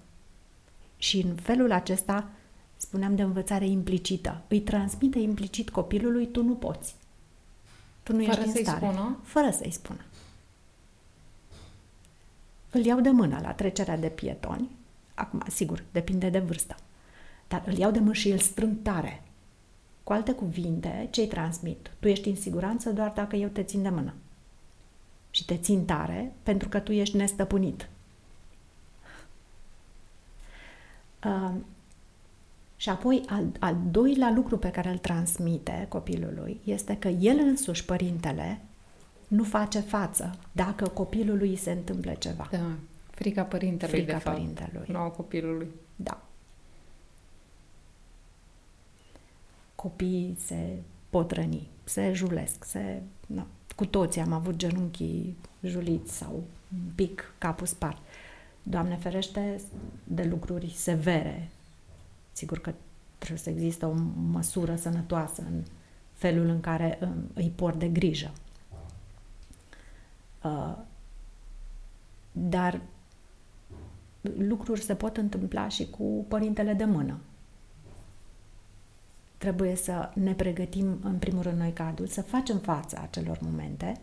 S2: și în felul acesta spuneam de învățare implicită. Îi transmite implicit copilului, tu nu poți. Tu nu
S1: Fără
S2: ești
S1: să-i
S2: în stare.
S1: spună?
S2: Fără să-i spună. Îl iau de mână la trecerea de pietoni. Acum, sigur, depinde de vârstă. Dar îl iau de mână și îl strâng tare. Cu alte cuvinte, ce-i transmit? Tu ești în siguranță doar dacă eu te țin de mână. Și te țin tare pentru că tu ești nestăpânit. Uh, și apoi, al, al doilea lucru pe care îl transmite copilului este că el însuși, părintele, nu face față dacă copilului se întâmplă ceva.
S1: Da, frica părintelui,
S2: Frica
S1: de fapt,
S2: părintelui.
S1: nu a copilului.
S2: Da. Copiii se pot răni, se julesc, se... Na, cu toții am avut genunchii juliți sau un pic capul spart. Doamne ferește de lucruri severe. Sigur că trebuie să există o măsură sănătoasă în felul în care um, îi port de grijă. Uh, dar lucruri se pot întâmpla și cu părintele de mână. Trebuie să ne pregătim, în primul rând, noi ca adulți, să facem față acelor momente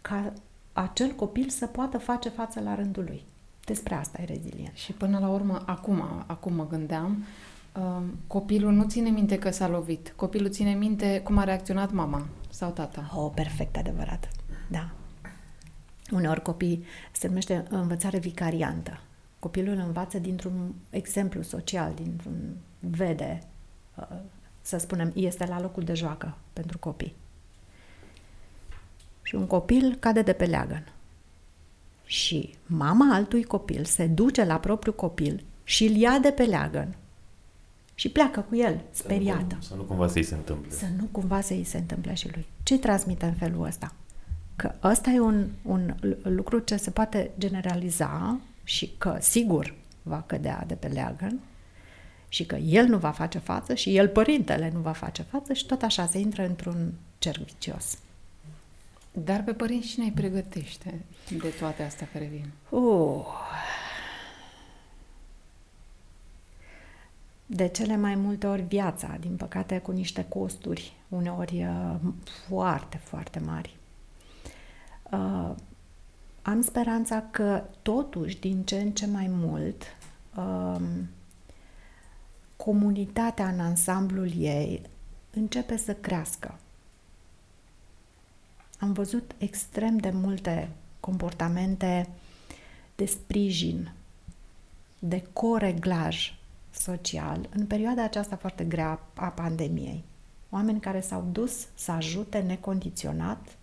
S2: ca acel copil să poată face față la rândul lui. Despre asta e rezilient.
S1: Și până la urmă, acum, acum mă gândeam, uh, copilul nu ține minte că s-a lovit. Copilul ține minte cum a reacționat mama sau tata.
S2: Oh, perfect adevărat. Da. Uneori copii se numește învățare vicariantă. Copilul învață dintr-un exemplu social, dintr-un vede, uh, să spunem, este la locul de joacă pentru copii. Și un copil cade de pe leagăn. Și mama altui copil se duce la propriul copil și îl ia de pe leagăn și pleacă cu el, speriată.
S3: Să nu cumva să-i se întâmple.
S2: Să nu cumva să îi se întâmple și lui. Ce transmite în felul ăsta? Că ăsta e un, un lucru ce se poate generaliza și că sigur va cădea de pe leagăn și că el nu va face față și el, părintele, nu va face față și tot așa se intră într-un cerc vicios.
S1: Dar pe părinți cine îi pregătește de toate astea care vin?
S2: Uh. De cele mai multe ori viața, din păcate, cu niște costuri, uneori uh, foarte, foarte mari. Uh, am speranța că, totuși, din ce în ce mai mult, uh, comunitatea în ansamblul ei începe să crească. Am văzut extrem de multe comportamente de sprijin, de coreglaj social în perioada aceasta foarte grea a pandemiei. Oameni care s-au dus să ajute necondiționat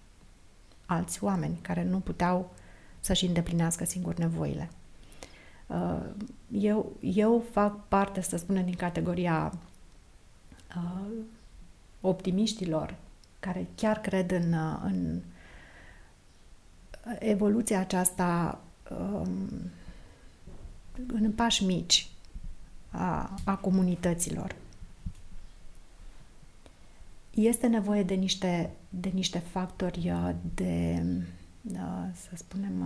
S2: alți oameni care nu puteau să-și îndeplinească singur nevoile. Uh, eu, eu fac parte, să spunem, din categoria uh, optimiștilor care chiar cred în, uh, în evoluția aceasta um, în pași mici a, a comunităților. Este nevoie de niște, de niște factori de, să spunem,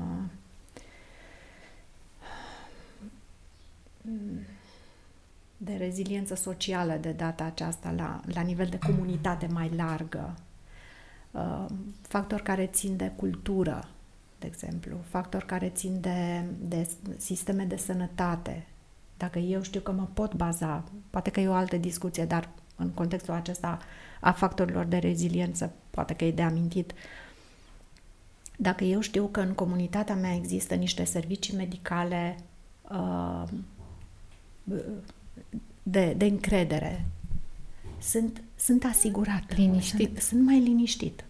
S2: de reziliență socială de data aceasta la, la nivel de comunitate mai largă, uh, factori care țin de cultură, de exemplu, factori care țin de, de sisteme de sănătate. Dacă eu știu că mă pot baza, poate că e o altă discuție, dar în contextul acesta a factorilor de reziliență, poate că e de amintit, dacă eu știu că în comunitatea mea există niște servicii medicale uh, de, de încredere. Sunt, sunt asigurat.
S1: Liniștit.
S2: Sunt, sunt mai liniștit.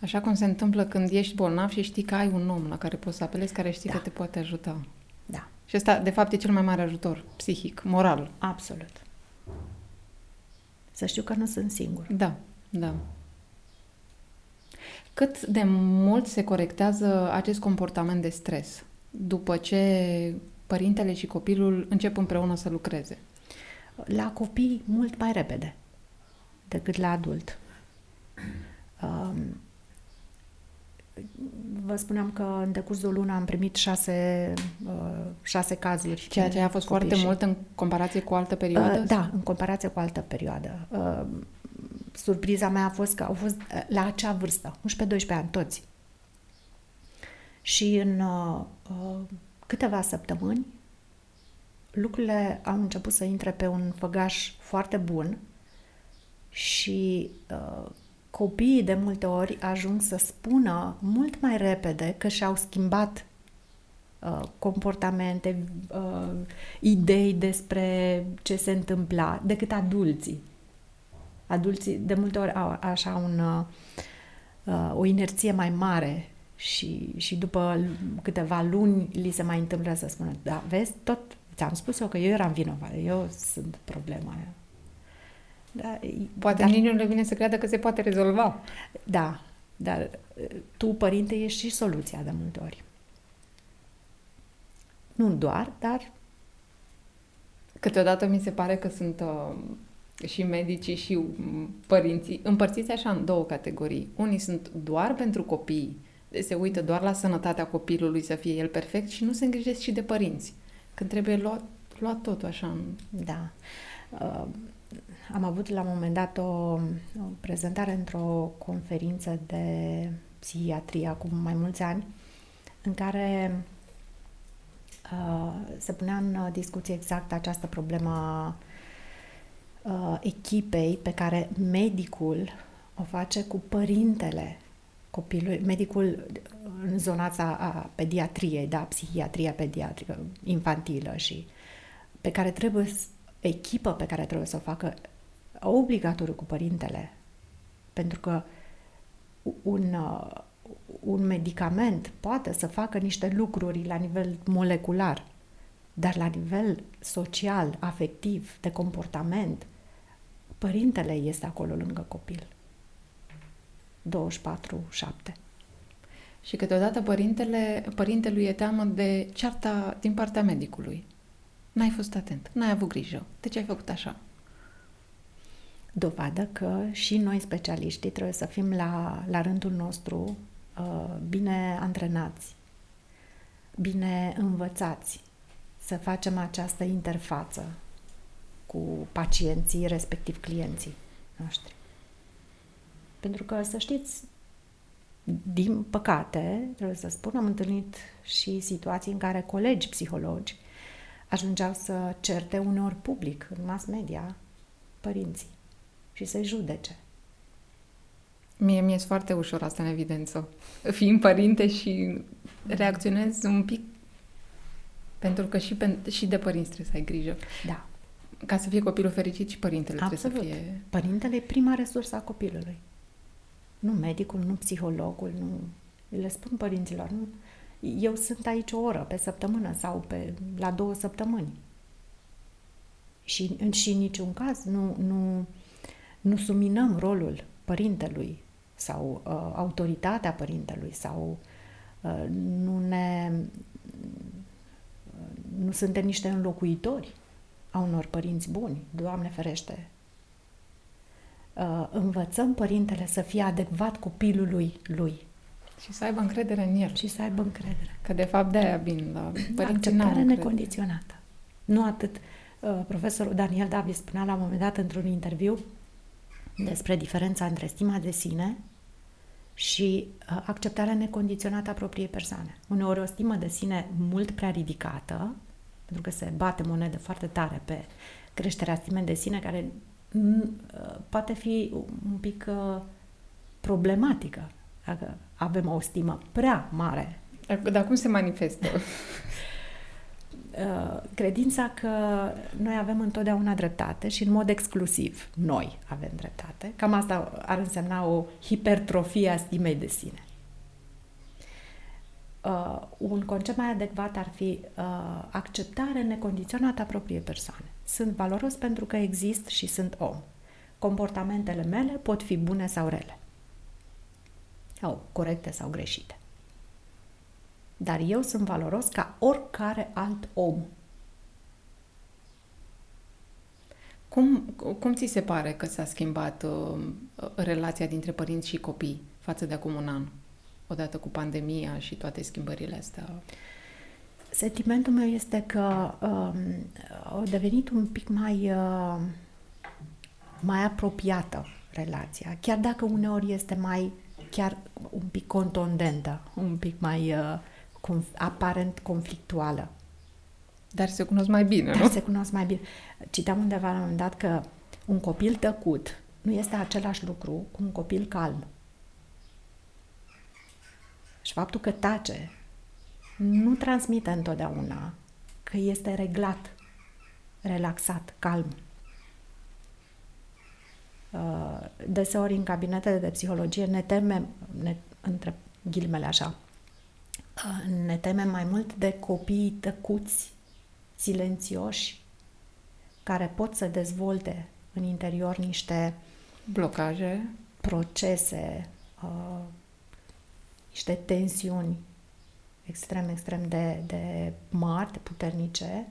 S1: Așa cum se întâmplă când ești bolnav și știi că ai un om la care poți să apelezi, care știi
S2: da.
S1: că te poate ajuta.
S2: Da.
S1: Și ăsta, de fapt, e cel mai mare ajutor psihic, moral.
S2: Absolut. Să știu că nu sunt singur.
S1: Da, da. Cât de mult se corectează acest comportament de stres după ce părintele și copilul încep împreună să lucreze?
S2: La copii mult mai repede decât la adult. Um, vă spuneam că în decursul lună am primit șase, uh, șase cazuri.
S1: Ceea ce a fost foarte și... mult în comparație cu altă perioadă?
S2: Uh, da, în comparație cu altă perioadă. Uh, surpriza mea a fost că au fost uh, la acea vârstă, 11-12 ani, toți. Și în uh, uh câteva săptămâni, lucrurile au început să intre pe un făgaș foarte bun și uh, copiii de multe ori ajung să spună mult mai repede că și-au schimbat uh, comportamente, uh, idei despre ce se întâmpla decât adulții. Adulții de multe ori au așa un, uh, o inerție mai mare și, și după câteva luni li se mai întâmplă să spună, da, vezi, tot ți-am spus eu că eu eram vinovată, eu sunt problema aia.
S1: Da, Poate dar, nici nu le vine să creadă că se poate rezolva.
S2: Da, dar tu, părinte, ești și soluția de multe ori. Nu doar, dar...
S1: Câteodată mi se pare că sunt uh, și medicii și părinții împărțiți așa în două categorii. Unii sunt doar pentru copii, se uită doar la sănătatea copilului să fie el perfect și nu se îngrijesc și de părinți. Când trebuie luat, luat totul așa.
S2: Da. Uh, am avut la un moment dat o, o prezentare într-o conferință de psihiatrie acum mai mulți ani, în care uh, se punea în discuție exact această problemă a uh, echipei pe care medicul o face cu părintele copilului, medicul în zona asta a pediatriei, da, psihiatria pediatrică infantilă și pe care trebuie, echipă pe care trebuie să o facă obligatoriu cu părintele. Pentru că un, uh, un medicament poate să facă niște lucruri la nivel molecular, dar la nivel social, afectiv, de comportament, părintele este acolo lângă copil. 24-7.
S1: Și câteodată părintele, părintelui e teamă de cearta din partea medicului. N-ai fost atent, n-ai avut grijă. De ce ai făcut așa?
S2: Dovadă că și noi, specialiștii, trebuie să fim la, la rândul nostru uh, bine antrenați, bine învățați să facem această interfață cu pacienții, respectiv clienții noștri. Pentru că, să știți, din păcate, trebuie să spun, am întâlnit și situații în care colegi psihologi ajungeau să certe uneori public, în mass media, părinții și să-i judece.
S1: Mie mi-e foarte ușor asta în evidență. Fiind părinte și reacționez un pic pentru că și, pe, și de părinți trebuie să ai grijă.
S2: Da.
S1: Ca să fie copilul fericit și părintele
S2: Absolut.
S1: trebuie să fie...
S2: Părintele e prima resursă a copilului. Nu medicul, nu psihologul, nu... Le spun părinților, nu... Eu sunt aici o oră pe săptămână sau pe, la două săptămâni. Și, și în niciun caz nu, nu, nu suminăm rolul părintelui sau uh, autoritatea părintelui sau uh, nu ne nu suntem niște înlocuitori a unor părinți buni, Doamne ferește. Uh, învățăm părintele să fie adecvat copilului lui.
S1: Și să aibă încredere în el.
S2: Și să aibă încredere.
S1: Că de fapt de-aia vin la părinții
S2: Acceptare necondiționată. Nu atât. Uh, profesorul Daniel Davis spunea la un moment dat într-un interviu despre diferența între stima de sine și uh, acceptarea necondiționată a propriei persoane. Uneori o stimă de sine mult prea ridicată, pentru că se bate monedă foarte tare pe creșterea stimei de sine, care uh, poate fi un pic uh, problematică dacă avem o stimă prea mare.
S1: Dar cum se manifestă?
S2: Uh, credința că noi avem întotdeauna dreptate și în mod exclusiv noi avem dreptate. Cam asta ar însemna o hipertrofie a stimei de sine. Uh, un concept mai adecvat ar fi uh, acceptare necondiționată a propriei persoane. Sunt valoros pentru că exist și sunt om. Comportamentele mele pot fi bune sau rele. Sau corecte sau greșite. Dar eu sunt valoros ca oricare alt om.
S1: Cum, cum ți se pare că s-a schimbat uh, relația dintre părinți și copii față de acum un an? Odată cu pandemia și toate schimbările astea.
S2: Sentimentul meu este că um, a devenit un pic mai, uh, mai apropiată relația, chiar dacă uneori este mai chiar un pic contondentă, un pic mai uh, conf- aparent conflictuală.
S1: Dar se cunosc mai bine,
S2: Dar
S1: nu?
S2: se cunosc mai bine. Citeam undeva la un moment dat că un copil tăcut nu este același lucru cu un copil calm. Și faptul că tace nu transmite întotdeauna că este reglat, relaxat, calm. Uh, deseori în cabinetele de psihologie ne temem, ne, între ghilimele așa, uh, ne temem mai mult de copii tăcuți, silențioși, care pot să dezvolte în interior niște
S1: blocaje,
S2: procese, uh, niște tensiuni extrem, extrem de, de mari, de puternice,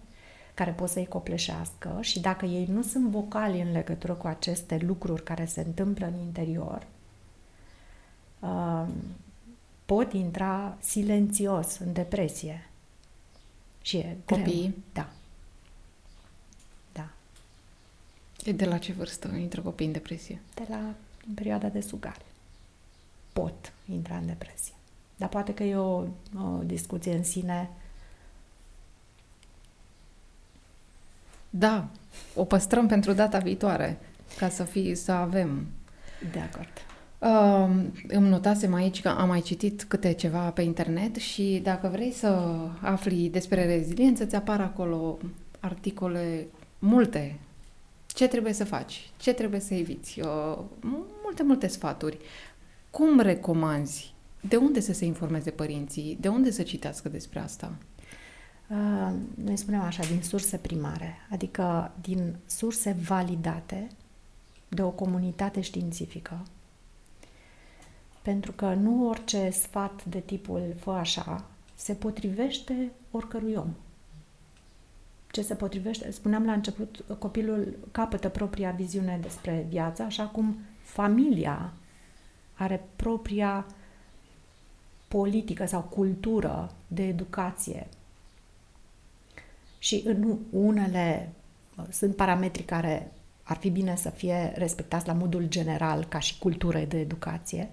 S2: care pot să-i copleșească și dacă ei nu sunt vocali în legătură cu aceste lucruri care se întâmplă în interior, uh, pot intra silențios în depresie. Și e
S1: Copiii?
S2: Greu. Da. Da.
S1: E de la ce vârstă intră copiii în depresie?
S2: De la în perioada de sugare. Pot intra în depresie. Dar poate că e o, o discuție în sine.
S1: Da, o păstrăm pentru data viitoare, ca să, fie, să avem.
S2: De acord.
S1: Uh, îmi notasem aici că am mai citit câte ceva pe internet și dacă vrei să afli despre reziliență, ți apar acolo articole multe. Ce trebuie să faci? Ce trebuie să eviți? Uh, multe, multe sfaturi. Cum recomanzi? De unde să se informeze părinții? De unde să citească despre asta?
S2: Uh, noi spunem așa, din surse primare, adică din surse validate de o comunitate științifică Pentru că nu orice sfat de tipul fă așa se potrivește oricărui om. Ce se potrivește? Spuneam la început, copilul capătă propria viziune despre viață, așa cum familia are propria politică sau cultură de educație. Și în unele sunt parametri care ar fi bine să fie respectați la modul general ca și cultură de educație,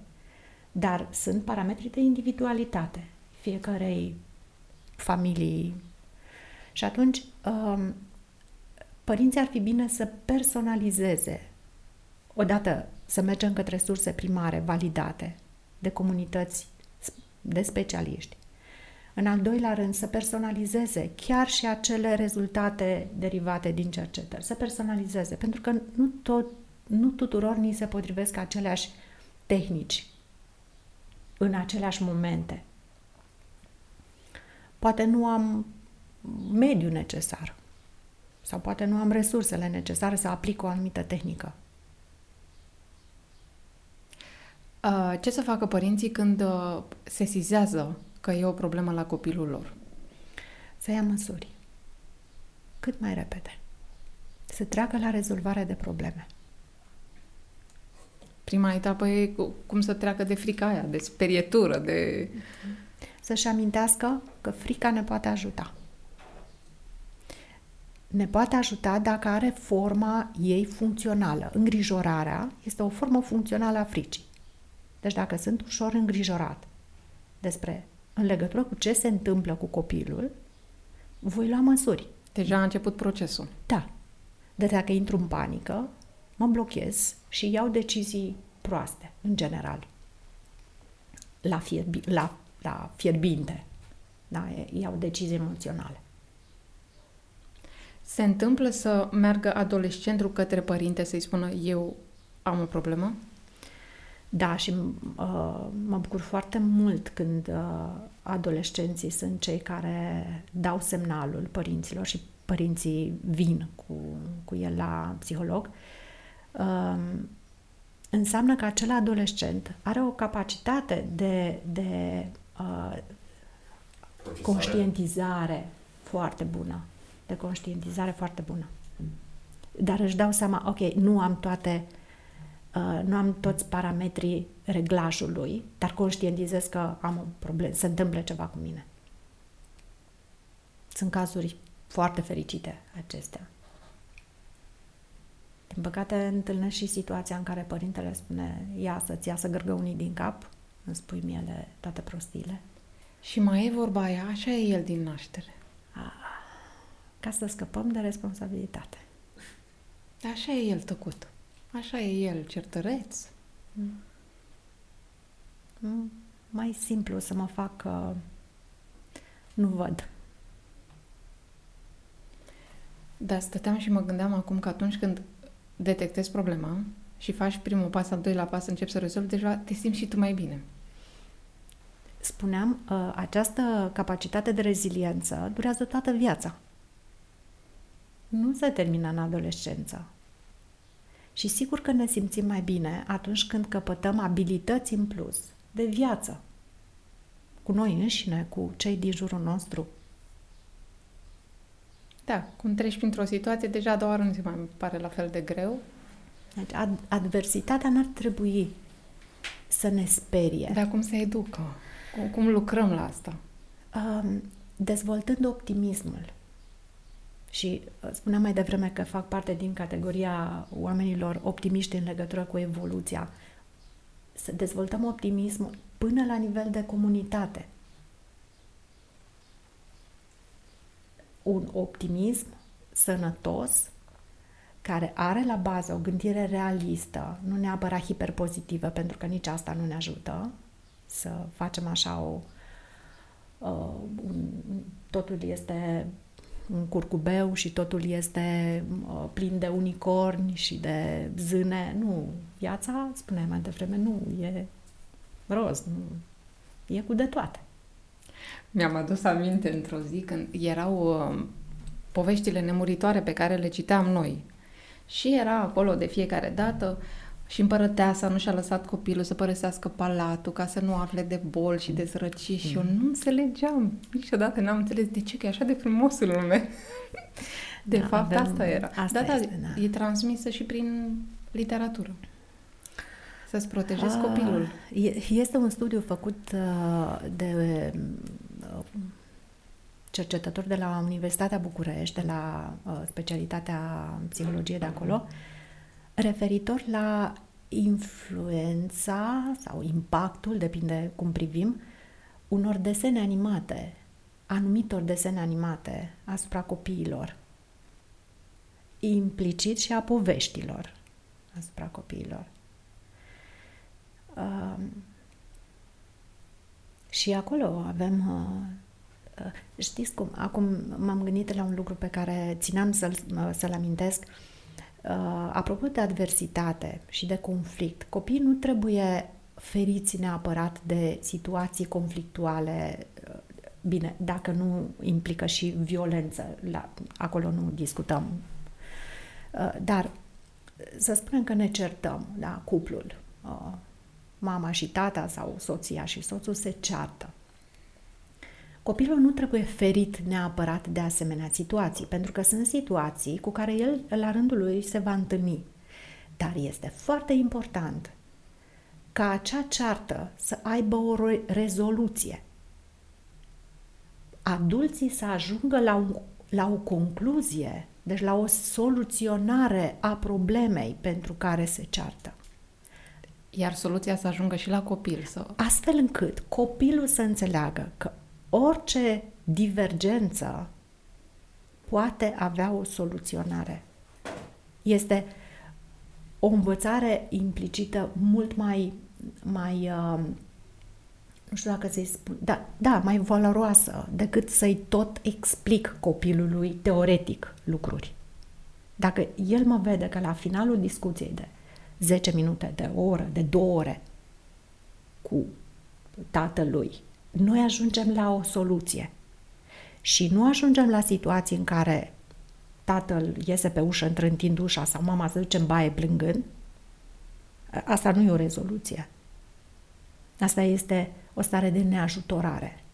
S2: dar sunt parametri de individualitate fiecarei familii. Și atunci, um, părinții ar fi bine să personalizeze, odată să mergem către surse primare validate de comunități de specialiști. În al doilea rând, să personalizeze chiar și acele rezultate derivate din cercetări. Să personalizeze, pentru că nu, tot, nu tuturor ni se potrivesc aceleași tehnici în aceleași momente. Poate nu am mediul necesar sau poate nu am resursele necesare să aplic o anumită tehnică.
S1: Ce să facă părinții când uh, se sizează că e o problemă la copilul lor?
S2: Să ia măsuri. Cât mai repede. Să treacă la rezolvarea de probleme.
S1: Prima etapă e cum să treacă de frica aia, de sperietură, de...
S2: Să-și amintească că frica ne poate ajuta. Ne poate ajuta dacă are forma ei funcțională. Îngrijorarea este o formă funcțională a fricii. Deci dacă sunt ușor îngrijorat despre în legătură cu ce se întâmplă cu copilul, voi lua măsuri.
S1: Deja a început procesul.
S2: Da. De dacă intru în panică, mă blochez și iau decizii proaste, în general. La, fierbi, la, la fierbinte. Da, iau decizii emoționale.
S1: Se întâmplă să meargă adolescentul către părinte să-i spună eu am o problemă?
S2: Da, și uh, mă bucur foarte mult când uh, adolescenții sunt cei care dau semnalul părinților și părinții vin cu, cu el la psiholog. Uh, înseamnă că acel adolescent are o capacitate de, de uh, conștientizare foarte bună. De conștientizare foarte bună. Dar își dau seama, ok, nu am toate uh, Uh, nu am toți parametrii reglajului, dar conștientizez că am o problemă, se întâmplă ceva cu mine. Sunt cazuri foarte fericite acestea. Din păcate, întâlnesc și situația în care părintele spune ia să-ți iasă gărgăunii din cap, îmi spui miele toate prostiile.
S1: Și mai e vorba aia, așa e el din naștere.
S2: A, ca să scăpăm de responsabilitate.
S1: Așa e el tăcut. Așa e el, certăreț. Mm.
S2: Mm. Mai simplu să mă fac uh, nu văd.
S1: Da, stăteam și mă gândeam acum că atunci când detectezi problema și faci primul pas, al doilea pas, începi să rezolvi, deja te simți și tu mai bine.
S2: Spuneam, uh, această capacitate de reziliență durează toată viața. Nu se termină în adolescență. Și sigur că ne simțim mai bine atunci când căpătăm abilități în plus de viață. Cu noi înșine, cu cei din jurul nostru.
S1: Da, cum treci printr-o situație, deja a doua oară nu se mai pare la fel de greu.
S2: Deci ad- adversitatea n-ar trebui să ne sperie.
S1: Dar cum se educă? Cum, cum lucrăm la asta?
S2: Um, dezvoltând optimismul. Și uh, spuneam mai devreme că fac parte din categoria oamenilor optimiști în legătură cu evoluția. Să dezvoltăm optimismul până la nivel de comunitate. Un optimism sănătos care are la bază o gândire realistă, nu neapărat hiperpozitivă, pentru că nici asta nu ne ajută să facem așa o. Uh, un, totul este un curcubeu și totul este uh, plin de unicorni și de zâne. Nu, viața, spuneam mai devreme, nu e roz, nu, e cu de toate.
S1: Mi-am adus aminte într-o zi când erau uh, poveștile nemuritoare pe care le citeam noi. Și era acolo de fiecare dată Și împărăteasa nu și-a lăsat copilul să părăsească palatul ca să nu afle de bol și de sărăcie și eu nu înțelegeam. Niciodată n-am înțeles de ce, că e așa de frumos în lume. De
S2: Da,
S1: fapt,
S2: avem-
S1: asta era.
S2: asta
S1: da, da,
S2: este, da.
S1: e transmisă și prin literatură. Să-ți protejezi
S2: Ah,
S1: copilul.
S2: e- Este un studiu făcut uh, de uh, cercetători de la Universitatea București, de la uh, specialitatea psihologie de acolo, referitor la influența sau impactul, depinde cum privim, unor desene animate, anumitor desene animate asupra copiilor, implicit și a poveștilor asupra copiilor. Um, și acolo avem. Uh, uh, știți cum? Acum m-am gândit la un lucru pe care țineam să-l, uh, să-l amintesc. Uh, apropo de adversitate și de conflict, copiii nu trebuie feriți neapărat de situații conflictuale. uh, Bine, dacă nu implică și violență, la, acolo nu discutăm. Uh, Dar să spunem că ne certăm, da, cuplul, uh, mama și tata sau soția și soțul se ceartă. Copilul nu trebuie ferit neapărat de asemenea situații, pentru că sunt situații cu care el, la rândul lui, se va întâlni. Dar este foarte important ca acea ceartă să aibă o re- rezoluție. Adulții să ajungă la, un, la o concluzie, deci la o soluționare a problemei pentru care se ceartă.
S1: Iar soluția să ajungă și la copil. Să...
S2: astfel încât copilul să înțeleagă că orice divergență poate avea o soluționare. Este o învățare implicită mult mai, mai uh, nu știu dacă să-i spun, da, da, mai valoroasă decât să-i tot explic copilului teoretic lucruri. Dacă el mă vede că la finalul discuției de 10 minute, de o oră, de două ore cu tatălui, noi ajungem la o soluție. Și nu ajungem la situații în care tatăl iese pe ușă întrântind ușa sau mama se duce în baie plângând. Asta nu e o rezoluție. Asta este o stare de neajutorare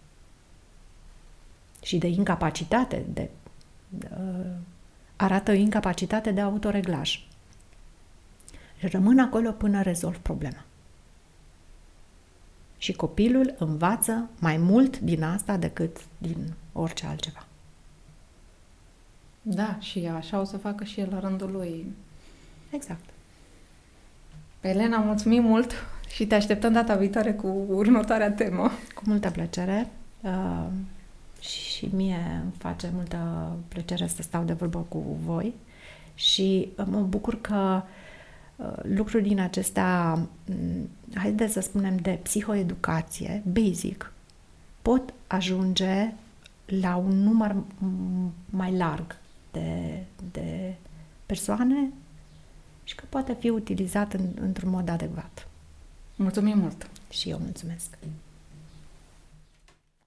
S2: și de incapacitate, de, uh, arată incapacitate de autoreglaj. Rămân acolo până rezolv problema. Și copilul învață mai mult din asta decât din orice altceva.
S1: Da, și așa o să facă și el la rândul lui.
S2: Exact.
S1: Elena, mulțumim mult și te așteptăm data viitoare cu următoarea temă.
S2: Cu multă plăcere. Uh, și mie îmi face multă plăcere să stau de vorbă cu voi și mă bucur că uh, lucruri din acestea, m, haideți să spunem, de psihoeducație, basic, pot ajunge la un număr m, mai larg de, de persoane și că poate fi utilizat în, într-un mod adecvat.
S1: Mulțumim mult!
S2: Și eu mulțumesc!